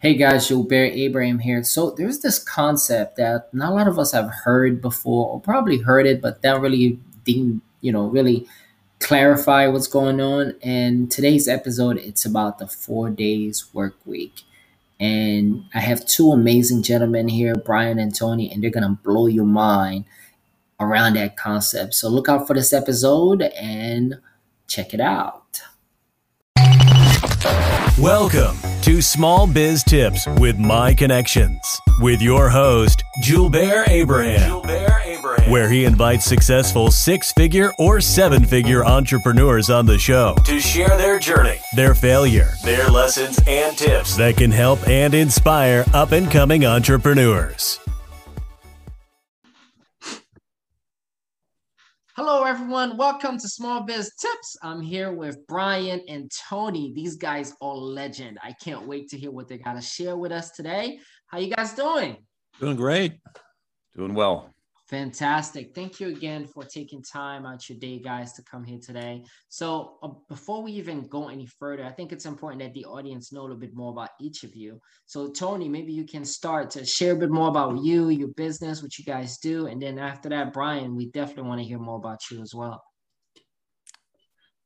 Hey guys, Gilbert Abraham here. So there's this concept that not a lot of us have heard before, or probably heard it, but don't really didn't, you know, really clarify what's going on. And today's episode, it's about the four days work week. And I have two amazing gentlemen here, Brian and Tony, and they're gonna blow your mind around that concept. So look out for this episode and check it out. Welcome to Small Biz Tips with My Connections with your host, Julbert Abraham, Abraham, where he invites successful six figure or seven figure entrepreneurs on the show to share their journey, their failure, their lessons, and tips. that can help and inspire up and coming entrepreneurs. Hello, everyone. Welcome to Small Biz Tips. I'm here with Brian and Tony. These guys are legend. I can't wait to hear what they got to share with us today. How you guys doing? Doing great. Doing well. Fantastic. Thank you again for taking time out your day, guys, to come here today. So, uh, before we even go any further, I think it's important that the audience know a little bit more about each of you. So, Tony, maybe you can start to share a bit more about you, your business, what you guys do. And then after that, Brian, we definitely want to hear more about you as well.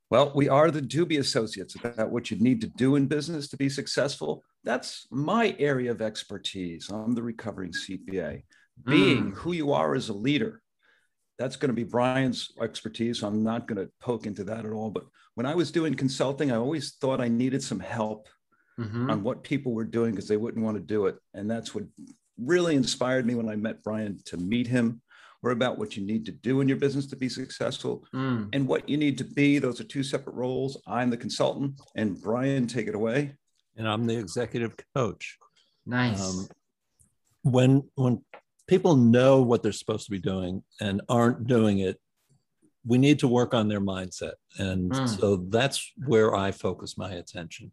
Well, we are the Do-Be Associates about what you need to do in business to be successful. That's my area of expertise. I'm the recovering CPA being mm. who you are as a leader. That's going to be Brian's expertise. I'm not going to poke into that at all. But when I was doing consulting, I always thought I needed some help mm-hmm. on what people were doing because they wouldn't want to do it. And that's what really inspired me when I met Brian to meet him. We're about what you need to do in your business to be successful mm. and what you need to be. Those are two separate roles. I'm the consultant, and Brian, take it away. And I'm the executive coach. Nice. Um, when when people know what they're supposed to be doing and aren't doing it we need to work on their mindset. And mm. so that's where i focus my attention.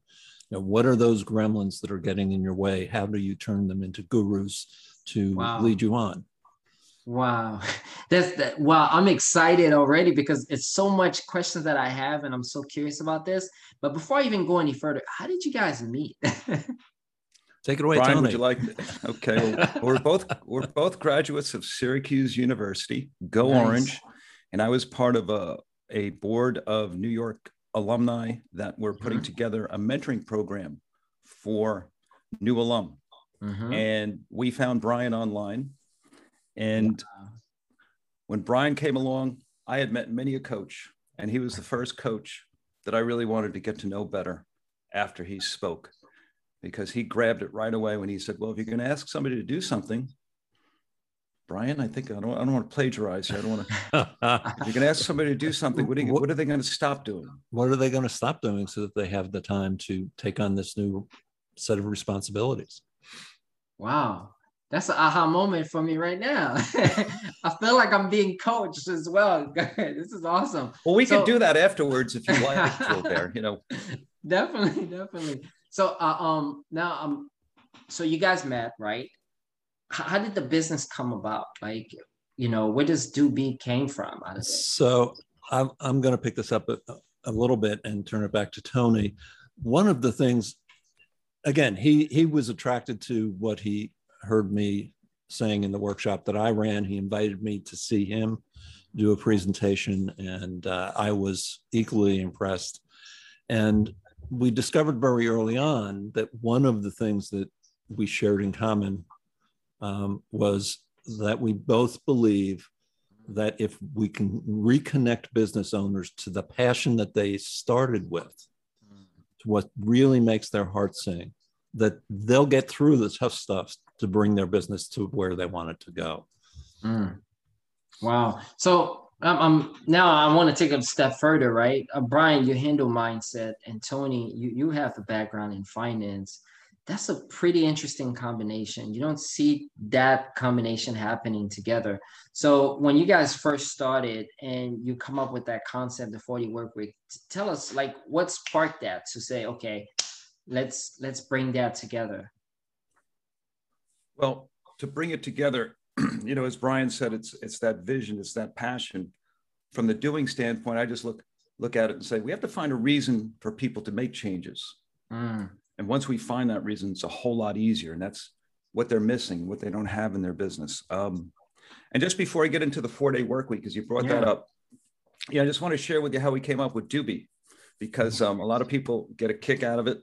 You know, what are those gremlins that are getting in your way? How do you turn them into gurus to wow. lead you on? Wow. That's that wow i'm excited already because it's so much questions that i have and i'm so curious about this. But before i even go any further how did you guys meet Take it away, Brian, Tony. Would you like? Okay, well, we're both we're both graduates of Syracuse University. Go nice. Orange! And I was part of a a board of New York alumni that were putting mm-hmm. together a mentoring program for new alum. Mm-hmm. And we found Brian online. And when Brian came along, I had met many a coach, and he was the first coach that I really wanted to get to know better after he spoke because he grabbed it right away when he said, "Well, if you're going to ask somebody to do something, Brian, I think I don't, I don't want to plagiarize here. I don't want to. if you're going to ask somebody to do something, what are, you, what are they going to stop doing? What are they going to stop doing so that they have the time to take on this new set of responsibilities? Wow, that's an aha moment for me right now. I feel like I'm being coached as well. this is awesome. Well, we so, could do that afterwards if you like, There, You know, definitely, definitely. So uh, um now um so you guys met, right? How, how did the business come about? Like, you know, where does Do Be came from? So I'm I'm going to pick this up a, a little bit and turn it back to Tony. One of the things, again, he he was attracted to what he heard me saying in the workshop that I ran. He invited me to see him do a presentation, and uh, I was equally impressed. And we discovered very early on that one of the things that we shared in common um, was that we both believe that if we can reconnect business owners to the passion that they started with, to what really makes their heart sing, that they'll get through the tough stuff to bring their business to where they want it to go. Mm. Wow. So um, um, now I want to take a step further, right? Uh, Brian, you handle mindset, and Tony, you you have a background in finance. That's a pretty interesting combination. You don't see that combination happening together. So when you guys first started and you come up with that concept, the 40 work week, tell us like what sparked that to say, okay, let's let's bring that together. Well, to bring it together, you know, as Brian said, it's it's that vision, it's that passion. From the doing standpoint, I just look look at it and say we have to find a reason for people to make changes. Mm. And once we find that reason, it's a whole lot easier. And that's what they're missing, what they don't have in their business. Um, and just before I get into the four day work week, because you brought yeah. that up, yeah, I just want to share with you how we came up with Doobie, because um, a lot of people get a kick out of it.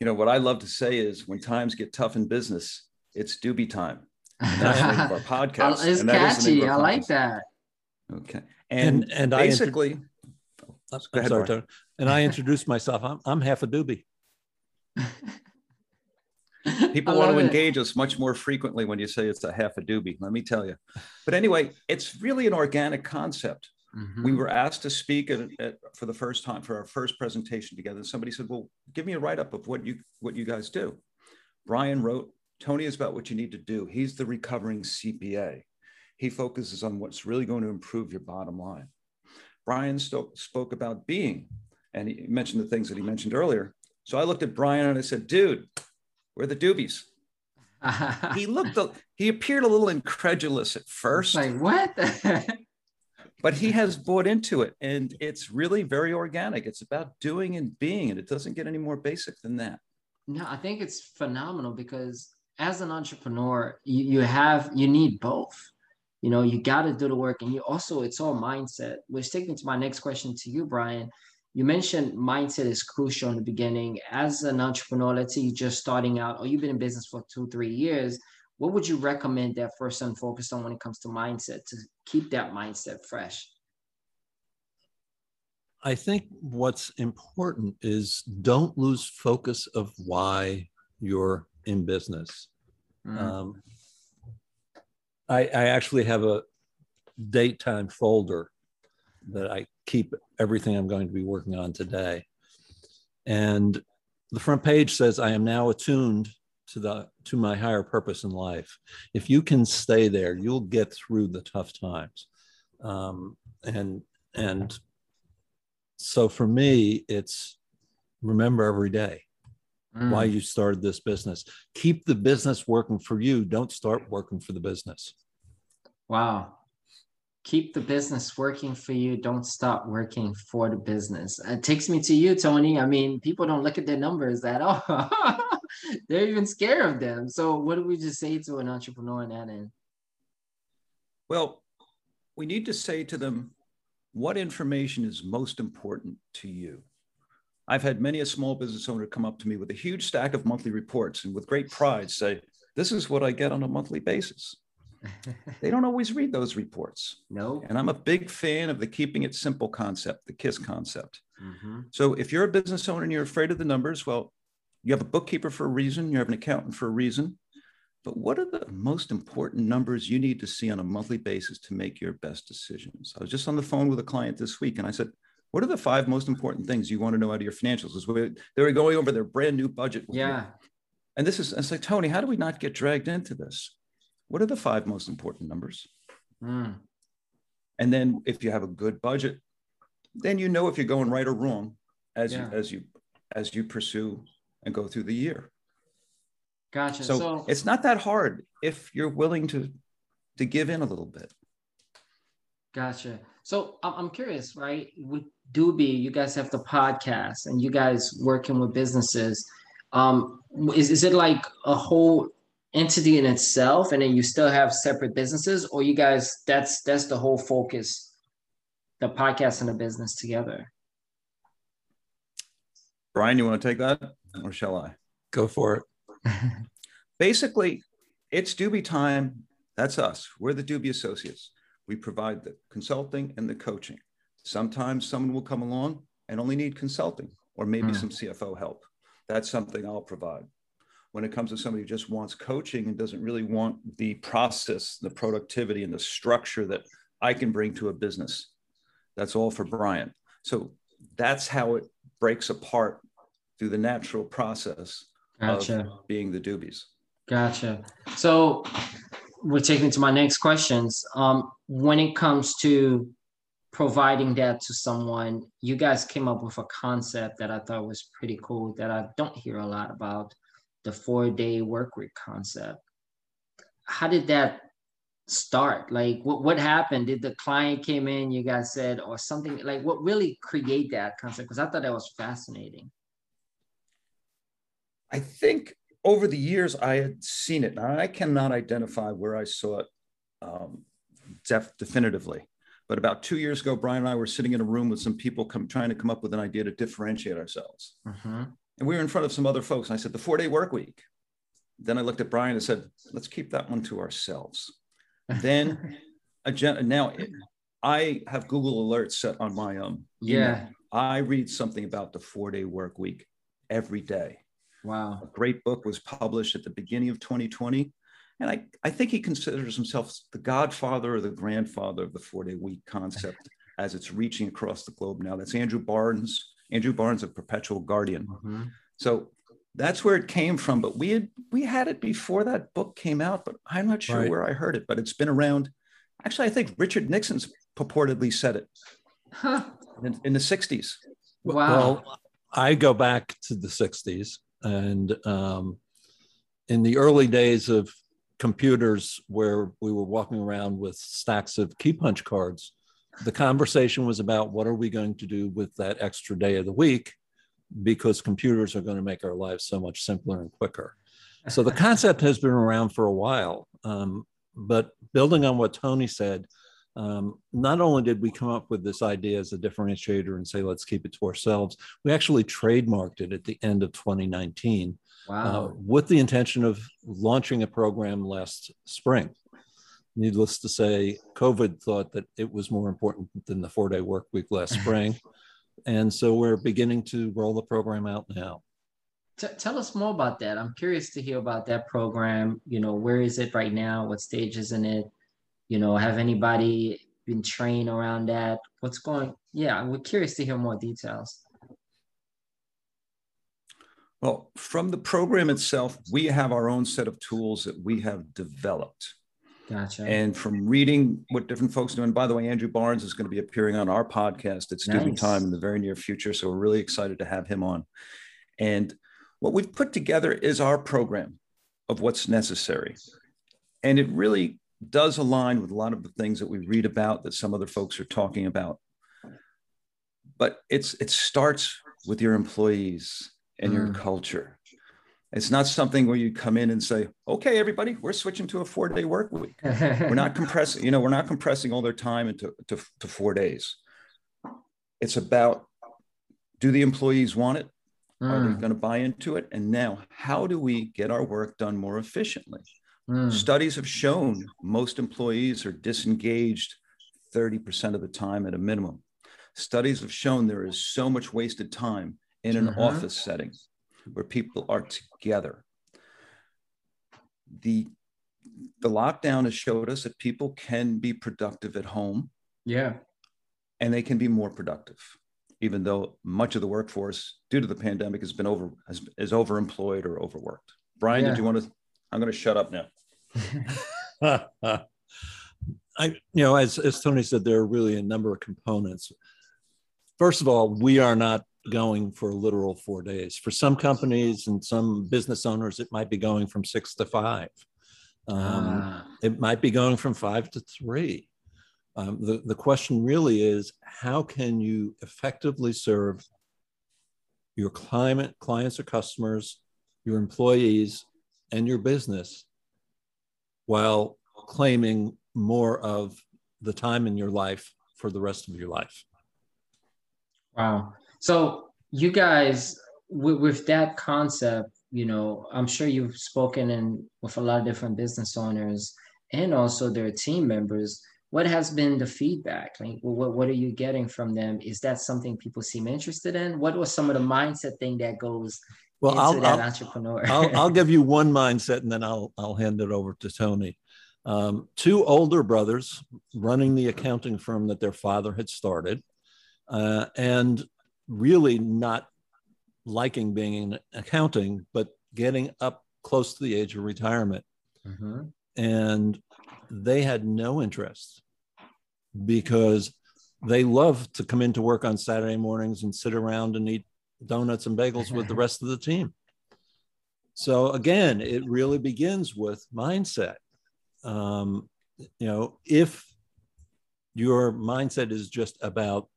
You know, what I love to say is when times get tough in business, it's Doobie time. And that's the name of our podcast. it's catchy. I like that. Okay. And, and, and basically, I inter- I'm sorry, Tony. And I introduced myself. I'm, I'm half a doobie. People want to it. engage us much more frequently when you say it's a half a doobie, let me tell you. But anyway, it's really an organic concept. Mm-hmm. We were asked to speak at, at, for the first time for our first presentation together. And somebody said, "Well, give me a write up of what you what you guys do." Brian wrote, "Tony is about what you need to do. He's the recovering CPA. He focuses on what's really going to improve your bottom line." Brian spoke about being, and he mentioned the things that he mentioned earlier. So I looked at Brian and I said, "Dude, we're the doobies." he looked, a, he appeared a little incredulous at first. Like what? but he has bought into it and it's really very organic it's about doing and being and it doesn't get any more basic than that no i think it's phenomenal because as an entrepreneur you, you have you need both. You know you got to do the work and you also it's all mindset which takes me to my next question to you brian. You mentioned mindset is crucial in the beginning. As an entrepreneur let's say you're just starting out or you've been in business for two three years what would you recommend that person focus on when it comes to mindset to keep that mindset fresh? I think what's important is don't lose focus of why you're in business. Mm. Um, I, I actually have a date time folder that I keep everything I'm going to be working on today. And the front page says, I am now attuned to the to my higher purpose in life if you can stay there you'll get through the tough times um, and and so for me it's remember every day mm. why you started this business. Keep the business working for you. Don't start working for the business. Wow. Keep the business working for you. Don't stop working for the business. It takes me to you tony. I mean people don't look at their numbers at all. They're even scared of them. So what do we just say to an entrepreneur in that end? Well we need to say to them what information is most important to you i've had many a small business owner come up to me with a huge stack of monthly reports and with great pride say this is what i get on a monthly basis they don't always read those reports. No. And I'm a big fan of the keeping it simple concept, the KISS concept. Mm-hmm. So if you're a business owner and you're afraid of the numbers, well, you have a bookkeeper for a reason, you have an accountant for a reason. But what are the most important numbers you need to see on a monthly basis to make your best decisions? I was just on the phone with a client this week and I said, What are the five most important things you want to know out of your financials? Is They were going over their brand new budget. yeah. And this is, I said, Tony, how do we not get dragged into this? What are the five most important numbers? Mm. And then if you have a good budget, then you know if you're going right or wrong as yeah. you as you as you pursue and go through the year. Gotcha. So, so it's not that hard if you're willing to to give in a little bit. Gotcha. So I'm curious, right? Doobie, you guys have the podcast and you guys working with businesses. Um, is, is it like a whole entity in itself and then you still have separate businesses or you guys that's that's the whole focus the podcast and the business together? Brian you want to take that or shall i? Go for it. Basically it's doobie time. That's us. We're the Do-Be Associates. We provide the consulting and the coaching sometimes someone will come along and only need consulting or maybe mm. some cfo help that's something i'll provide when it comes to somebody who just wants coaching and doesn't really want the process, the productivity, and the structure that I can bring to a business. That's all for Brian. So that's how it breaks apart through the natural process gotcha. of being the doobies. Gotcha. So we're taking to my next questions. Um, when it comes to providing that to someone, you guys came up with a concept that I thought was pretty cool that I don't hear a lot about the four day work week concept. How did that start? Like what, what happened? Did the client came in, you guys said, or something like what really create that concept? Because I thought that was fascinating. I think over the years I had seen it. Now I cannot identify where I saw it um, def- definitively. But about two years ago, Brian and I were sitting in a room with some people come, trying to come up with an idea to differentiate ourselves. Mm-hmm. And we were in front of some other folks. And I said, the four day work week. Then I looked at Brian and said, let's keep that one to ourselves. then agenda, now I have Google alerts set on my um yeah. Email. I read something about the four day work week every day. Wow. A great book was published at the beginning of 2020. And I, I think he considers himself the godfather or the grandfather of the four day week concept as it's reaching across the globe now. That's Andrew Barnes, Andrew Barnes of Perpetual Guardian. Mm-hmm. So that's where it came from. But we had we had it before that book came out, but I'm not sure right. where I heard it. But it's been around. Actually, I think Richard Nixon's purportedly said it huh. in, in, the 60s. Wow. Well, I go back to the 60s, and um, in the early days of computers where we were walking around with stacks of key punch cards, the conversation was about what are we going to do with that extra day of the week because computers are going to make our lives so much simpler and quicker. So the concept has been around for a while. Um, but building on what Tony said, um, not only did we come up with this idea as a differentiator and say, let's keep it to ourselves, we actually trademarked it at the end of 2019 uh, wow. uh, with the intention of launching a program last spring. Needless to say, COVID thought that it was more important than the four day work week last spring. and so we're beginning to roll the program out now. T- tell us more about that. I'm curious to hear about that program. You know, where is it right now? What stage is in it? You know, have anybody been trained around that? What's going? Yeah, we're curious to hear more details. Well, from the program itself, we have our own set of tools that we have developed. Gotcha. And from reading what different folks do, and by the way, Andrew Barnes is going to be appearing on our podcast at Student nice. Time in the very near future. So we're really excited to have him on. And what we've put together is our program of what's necessary. And it really does align with a lot of the things that we read about that some other folks are talking about. But it's it starts with your employees and mm. your culture. It's not something where you come in and say, "Okay, everybody, we're switching to a four-day work week." we're not compressing, you know, we're not compressing all their time into to, to four days. It's about do the employees want it? Mm. Are they mm. going to buy into it? And now, how do we get our work done more efficiently? Mm. Studies have shown most employees are disengaged 30% of the time at a minimum. Studies have shown there is so much wasted time in an mm-hmm. office setting where people are together. The, the lockdown has showed us that people can be productive at home. Yeah. And they can be more productive, even though much of the workforce, due to the pandemic, has been over has, is overemployed or overworked. Brian, yeah. did you want to I'm going to shut up now. I, you know, as, as Tony said, there are really a number of components. First of all, we are not going for literal four days. For some companies and some business owners, it might be going from six to five. Um, ah. It might be going from five to three. Um, the, the question really is how can you effectively serve your client, clients or customers, your employees, and your business while claiming more of the time in your life for the rest of your life. Wow. So you guys, with, with that concept, you know, I'm sure you've spoken in with a lot of different business owners and also their team members. What has been the feedback? Like, what, what are you getting from them? Is that something people seem interested in? What was some of the mindset thing that goes well, I'll, that I'll, entrepreneur. I'll, I'll, give you one mindset and then I'll, I'll hand it over to Tony. Um, two older brothers running the accounting firm that their father had started uh, and really not liking being in accounting, but getting up close to the age of retirement. Mm-hmm. And they had no interest because they love to come into work on Saturday mornings and sit around and eat donuts and bagels with the rest of the team. So again, it really begins with mindset. Um, you know, if your mindset is just about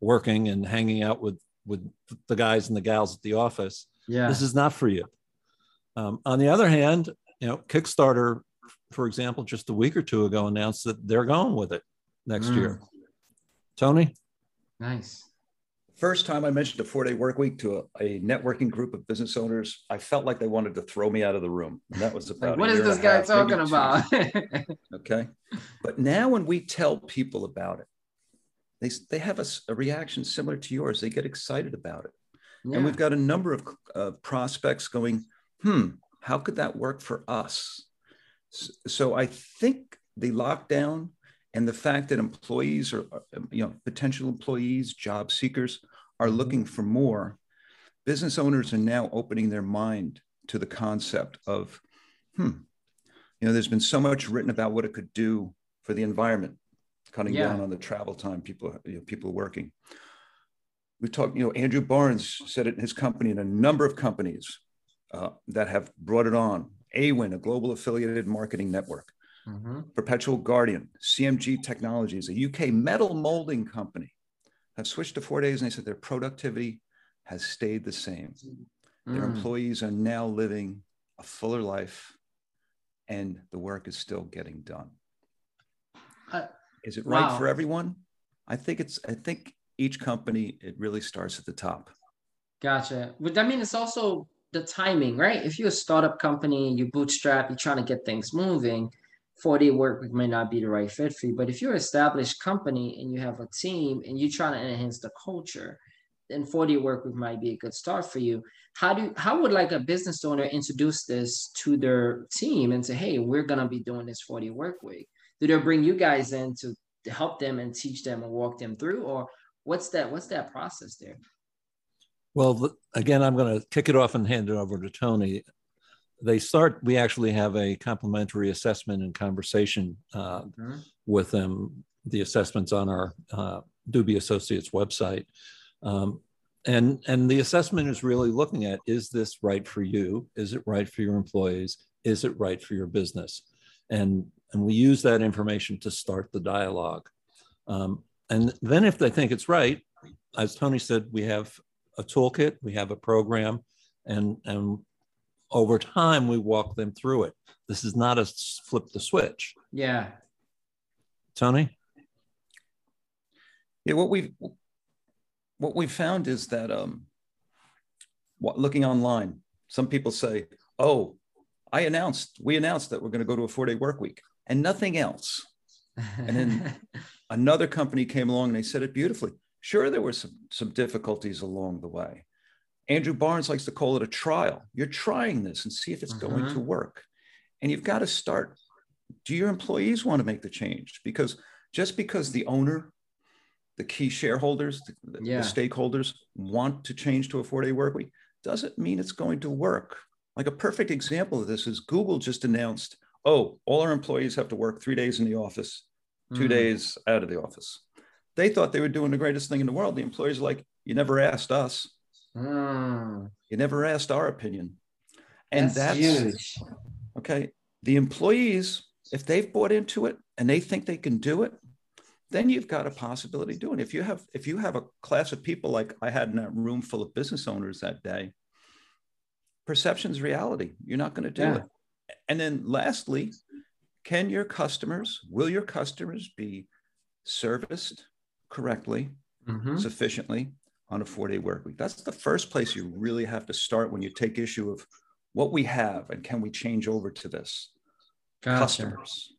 working and hanging out with with the guys and the gals at the office, Yeah. This is not for you. Um, on the other hand, you know, Kickstarter, for example, just a week or two ago announced that they're going with it next mm. year. Tony? Nice. First time I mentioned a four day work week to a, a, networking group of business owners, I felt like they wanted to throw me out of the room. And that was about like, what is this guy half, talking about? okay. But now when we tell people about it, they, they have a, a reaction similar to yours. They get excited about it. Yeah. And we've got a number of uh, prospects going, hmm, how could that work for us? So, so I think the lockdown and the fact that employees or you know potential employees job seekers are looking for more business owners are now opening their mind to the concept of hmm you know there's been so much written about what it could do for the environment cutting yeah. down on the travel time people you know, people working. We talked you know andrew barnes said it in his company and a number of companies uh, that have brought it on. Awin a global affiliated marketing network mm-hmm. Perpetual Guardian, CMG Technologies, a UK metal molding company, have switched to four days and they said their productivity has stayed the same. Mm. Their employees are now living a fuller life and the work is still getting done. Uh, is it right for everyone? I think it's, I think each company, it really starts at the top. Gotcha. But I mean, it's also the timing, right? If you're a startup company, you bootstrap, you're trying to get things moving, 40 work week may not be the right fit for you. But if you're an established company and you have a team and you're trying to enhance the culture, then 40 work week might be a good start for you. How do how would like a business owner introduce this to their team and say, hey, we're gonna be doing this 40 work week? Do they bring you guys in to, to help them and teach them and walk them through? Or what's that what's that process there? Well, again, I'm going to kick it off and hand it over to Tony they start we actually have a complimentary assessment and conversation uh, mm-hmm. with them the assessments on our uh, Do-Be Associates website. Um, and and the assessment is really looking at is this right for you? Is it right for your employees? Is it right for your business? And and we use that information to start the dialogue. Um, and then if they think it's right as tony said we have a toolkit we have a program and and over time we walk them through it. This is not a flip the switch. Yeah. Tony? Yeah what we've what we've found is that um what, looking online some people say oh i announced we announced that we're going to go to a four day work week and nothing else. And then another company came along and they said it beautifully. Sure there were some some difficulties along the way Andrew Barnes likes to call it a trial. You're trying this and see if it's going to mm-hmm. work. And you've got to start. Do your employees want to make the change? Because just because the owner, the key shareholders, the, yeah. the stakeholders want to change to a four day work week, doesn't mean it's going to work. Like a perfect example of this is Google just announced, oh, all our employees have to work three days in the office, two mm. days out of the office. They thought they were doing the greatest thing in the world. The employees are like, you never asked us. Mm. You never asked our opinion. And that's, that's huge. Okay. The employees, if they've bought into it and they think they can do it, then you've got a possibility doing it. If you have if you have a class of people like I had in that room full of business owners that day, perception's reality. You're not going to do yeah. it. And then lastly, can your customers, will your customers be serviced correctly, mm-hmm. sufficiently, on a four day work week. That's the first place you really have to start when you take issue of what we have and can we change over to this gotcha. customers.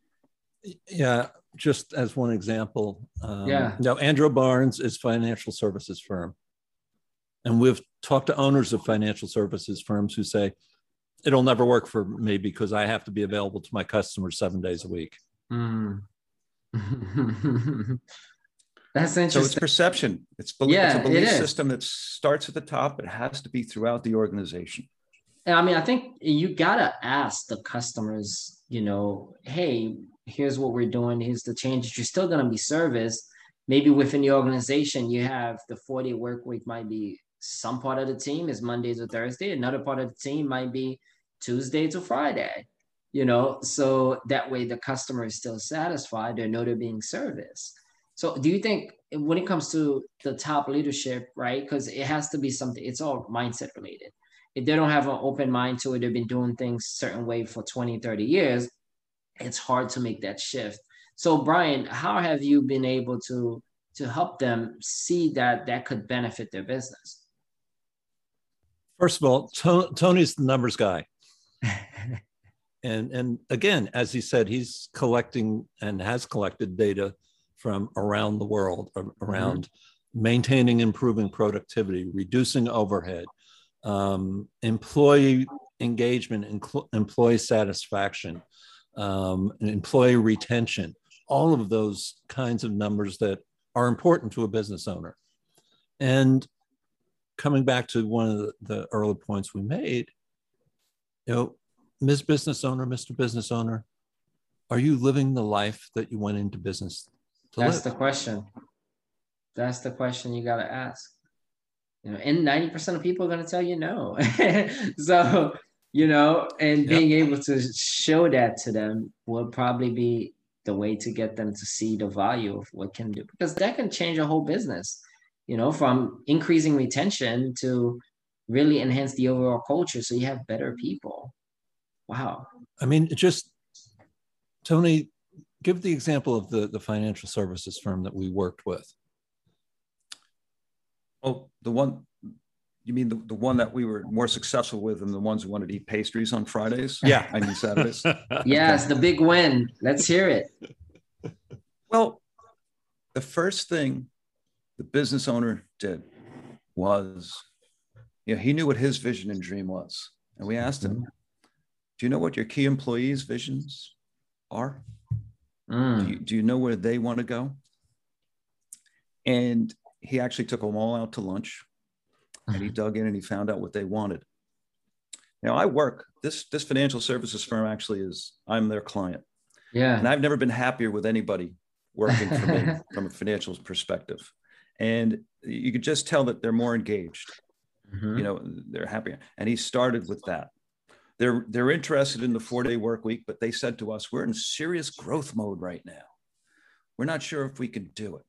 Yeah, just as one example. Um, yeah. Now, Andrew Barnes is financial services firm. And we've talked to owners of financial services firms who say, it'll never work for me because I have to be available to my customers seven days a week. Mm. That's interesting. So it's perception. It's, belief, yeah, it's a belief system that starts at the top. It has to be throughout the organization. I mean, I think you gotta ask the customers, you know, hey, here's what we're doing. Here's the changes. You're still gonna be serviced. Maybe within the organization, you have the 40 work week might be some part of the team is Mondays or Thursday. Another part of the team might be Tuesday to Friday. You know, so that way the customer is still satisfied. They know they're being serviced. So do you think when it comes to mm-hmm. the top leadership, right? Because it has to be something, it's all mindset related. if they don't have an open mind to it, they've been doing things certain way for 20, 30 years, it's hard to make that shift. So Brian, how have you been able to to help them see that that could benefit their business? First of all, Tony's the numbers guy. and and again, as he said, he's collecting and has collected data from around the world around mm-hmm. maintaining, improving productivity, reducing overhead, um, employee engagement, employee satisfaction, um, employee retention, all of those kinds of numbers that are important to a business owner. And coming back to one of the, the early points we made, you know, Ms. Business Owner, Mr. Business Owner, are you living the life that you went into business That's live? the question. That's the question you got to ask. You know, and 90% of people are going to tell you no. so, you know, and being yep. able to show that to them will probably be the way to get them to see the value of what can do because that can change a whole business you know from increasing retention to really enhance the overall culture so you have better people wow i mean just tony give the example of the the financial services firm that we worked with oh the one you mean the, the one that we were more successful with than the ones who wanted to eat pastries on Fridays? Yeah. I mean Saturdays. yes, the big win. Let's hear it. Well, the first thing the business owner did was, you know, he knew what his vision and dream was. And we asked him, mm-hmm. Do you know what your key employees' visions are? Mm. Do, you, do you know where they want to go? And he actually took them all out to lunch and he mm-hmm. dug in and he found out what they wanted. Now I work this this financial services firm actually is I'm their client. Yeah. And I've never been happier with anybody working for me from a financial perspective. And you could just tell that they're more engaged. Mm-hmm. You know, they're happier. And he started with that. They're they're interested in the four-day work week, but they said to us, we're in serious growth mode right now. We're not sure if we can do it.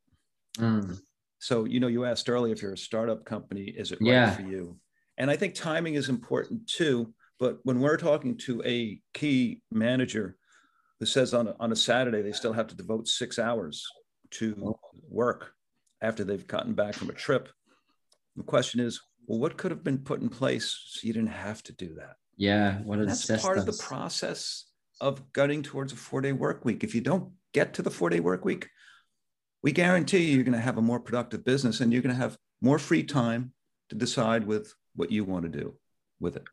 Mm. So, you know, you asked earlier if you're a startup company, is it yeah. right for you? And I think timing is important too. But when we're talking to a key manager who says on a, on a Saturday they still have to devote six hours to work after they've gotten back from a trip, the question is, well, what could have been put in place so you didn't have to do that? Yeah, what are that's part of the process of gunning towards a four day work week. If you don't get to the four day work week, we guarantee you're going to have a more productive business and you're going to have more free time to decide with what you want to do with it.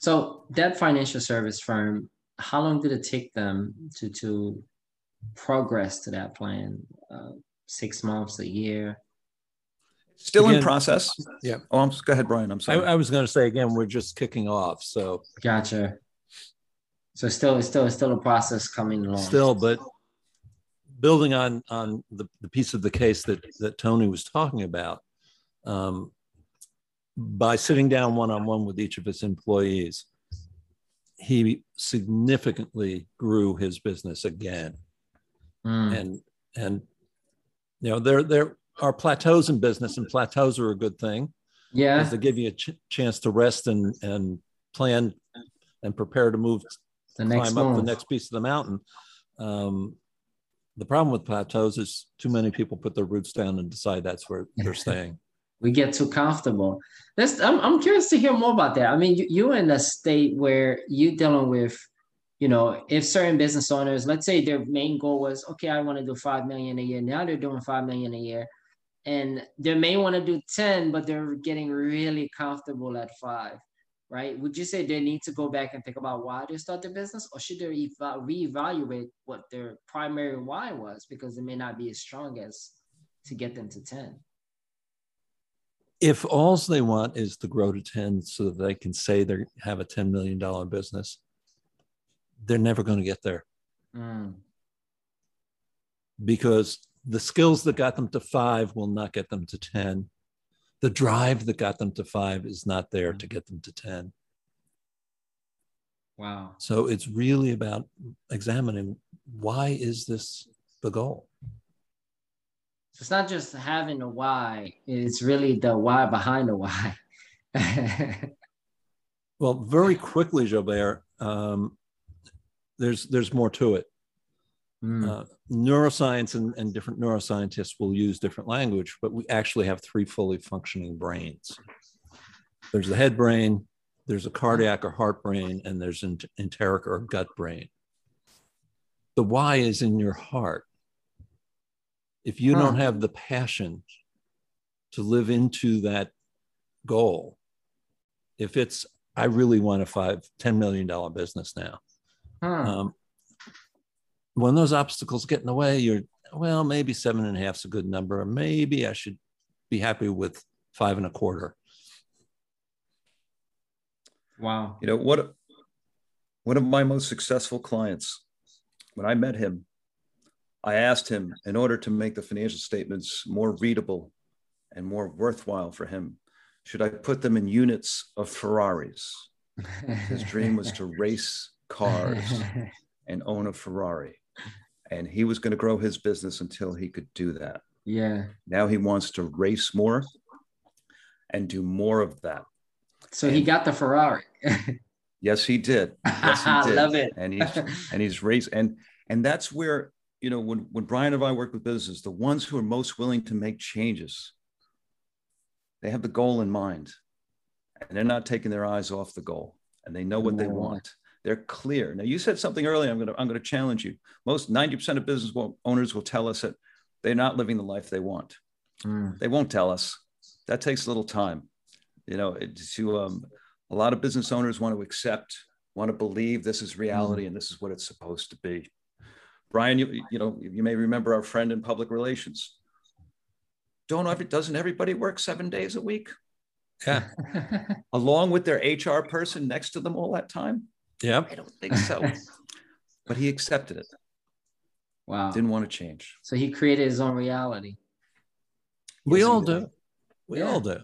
So that financial service firm, how long did it take them to to progress to that plan? Uh, six months, a year? Still again, in process. Yeah. Oh, I'm, go ahead, Brian. I'm sorry. I, I was going to say again, we're just kicking off. So gotcha. So still, still, still a process coming along. Still, but building on on the, the piece of the case that that Tony was talking about, um, by sitting down one on one with each of his employees, he significantly grew his business again, mm. and and you know there there are plateaus in business, and plateaus are a good thing. Yeah, they give you a ch- chance to rest and and plan and prepare to move the climb up the next piece of the mountain. Um, the problem with plateaus is too many people put their roots down and decide that's where they're staying. we get too comfortable. That's, I'm, I'm curious to hear more about that. I mean, you, you're in a state where you're dealing with, you know, if certain business owners, let's say their main goal was, okay, I want to do 5 million a year. Now they're doing 5 million a year. And they may want to do 10, but they're getting really comfortable at five right? Would you say they need to go back and think about why they start their business, or should they eva- reevaluate what their primary why was because it may not be as strong as to get them to 10? If all they want is to grow to 10 so that they can say they have a $10 million business, they're never going to get there. Mm. Because the skills that got them to five will not get them to 10 the drive that got them to five is not there to get them to 10. Wow. So it's really about examining why is this the goal? So it's not just having a why, it's really the why behind the why. Well, very quickly, Gilbert, um, there's there's more to it. Mm. Uh, neuroscience and, and different neuroscientists will use different language, but we actually have three fully functioning brains. There's the head brain, there's a cardiac or heart brain, and there's an enteric or gut brain. The why is in your heart. If you huh. don't have the passion to live into that goal, if it's, I really want a five, $10 million business now. Huh. Um, when those obstacles get in the way, you're, well, maybe seven and a half is a good number. Maybe I should be happy with five and a quarter. Wow. You know, what one of my most successful clients, when I met him, I asked him in order to make the financial statements more readable and more worthwhile for him, should I put them in units of Ferraris? His dream was to race cars and own a Ferrari. And he was going to grow his business until he could do that. Yeah. Now he wants to race more and do more of that. So and, he got the Ferrari. yes, he did. Yes, he did. Love it. and he's and he's race and and that's where you know when when Brian and I work with businesses, the ones who are most willing to make changes, they have the goal in mind, and they're not taking their eyes off the goal, and they know what they want. They're clear. Now, you said something earlier. I'm going to I'm going to challenge you. Most 90% of business owners will tell us that they're not living the life they want. Mm. They won't tell us. That takes a little time. You know, to um, a lot of business owners want to accept, want to believe this is reality mm. and this is what it's supposed to be. Brian, you, you know, you may remember our friend in public relations. Don't every, doesn't everybody work seven days a week? Yeah. Along with their HR person next to them all that time? Yeah. I don't think so. but he accepted it. Wow. Didn't want to change. So he created his own reality. We yes, all do. We yeah. all do.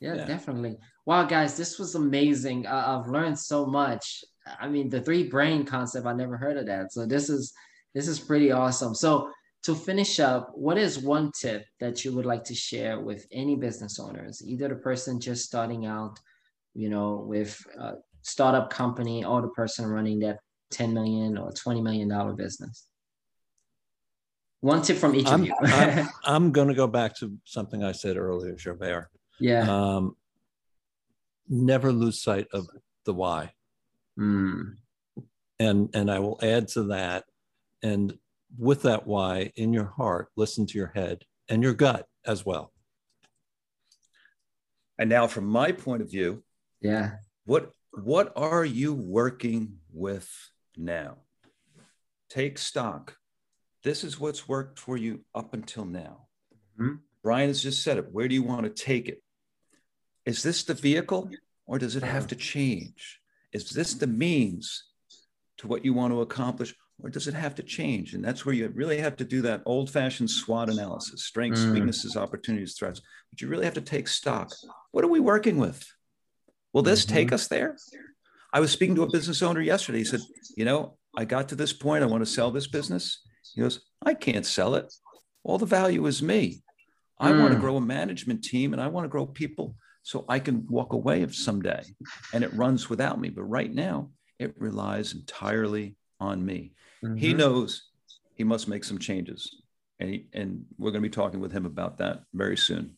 Yeah, yeah, definitely. Wow, guys, this was amazing. Uh, I've learned so much. I mean, the three brain concept, I never heard of that. So this is this is pretty awesome. So to finish up, what is one tip that you would like to share with any business owners, either the person just starting out, you know, with uh, startup company or the person running that 10 million or 20 million dollar business? One tip from each I'm, of you. I'm, I'm going to go back to something i said earlier Javert. yeah. Um, never lose sight of the why. Mm. and and i will add to that and with that why in your heart listen to your head and your gut as well. And now from my point of view yeah. what what are you working with now? Take stock. This is what's worked for you up until now. Mm-hmm. Brian has just said it. Where do you want to take it? Is this the vehicle or does it have to change? Is this the means to what you want to accomplish or does it have to change? And that's where you really have to do that old fashioned SWOT analysis strengths, mm. weaknesses, opportunities, threats. But you really have to take stock. What are we working with? Will this mm-hmm. take us there? I was speaking to a business owner yesterday. He said, You know, I got to this point. I want to sell this business. He goes, I can't sell it. All the value is me. I mm. want to grow a management team and I want to grow people so I can walk away if someday and it runs without me. But right now, it relies entirely on me. Mm-hmm. He knows he must make some changes. And, he, and we're going to be talking with him about that very soon.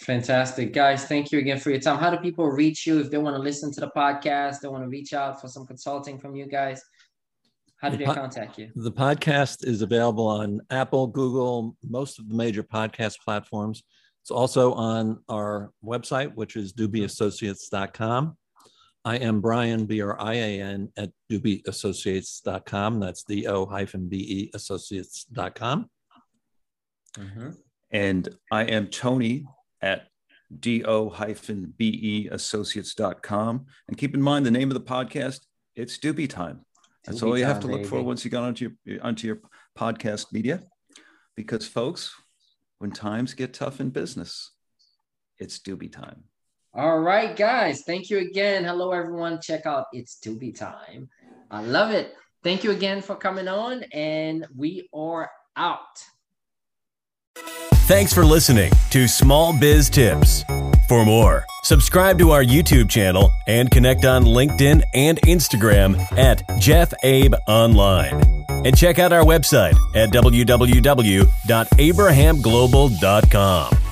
Fantastic. Guys, thank you again for your time. How do people reach you if they want to listen to the podcast, they want to reach out for some consulting from you guys? How do the they po- contact you? The podcast is available on Apple, Google, most of the major podcast platforms. It's also on our website, which is do-beassociates.com. I am Brian, B R I A N, at do-beassociates.com. That's D O hyphen B E associates.com. Mm-hmm. And I am Tony, at do-be-associates.com. And keep in mind the name of the podcast, it's Doobie Time. That's all you have to look baby. for once you got onto your onto your podcast media. Because folks, when times get tough in business, it's Doobie Time. All right, guys. Thank you again. Hello, everyone. Check out It's Doobie Time. I love it. Thank you again for coming on, and we are out. Thanks for listening to Small Biz Tips. For more, subscribe to our YouTube channel and connect on LinkedIn and Instagram at Jeff Abe Online. And check out our website at www.abrahamglobal.com.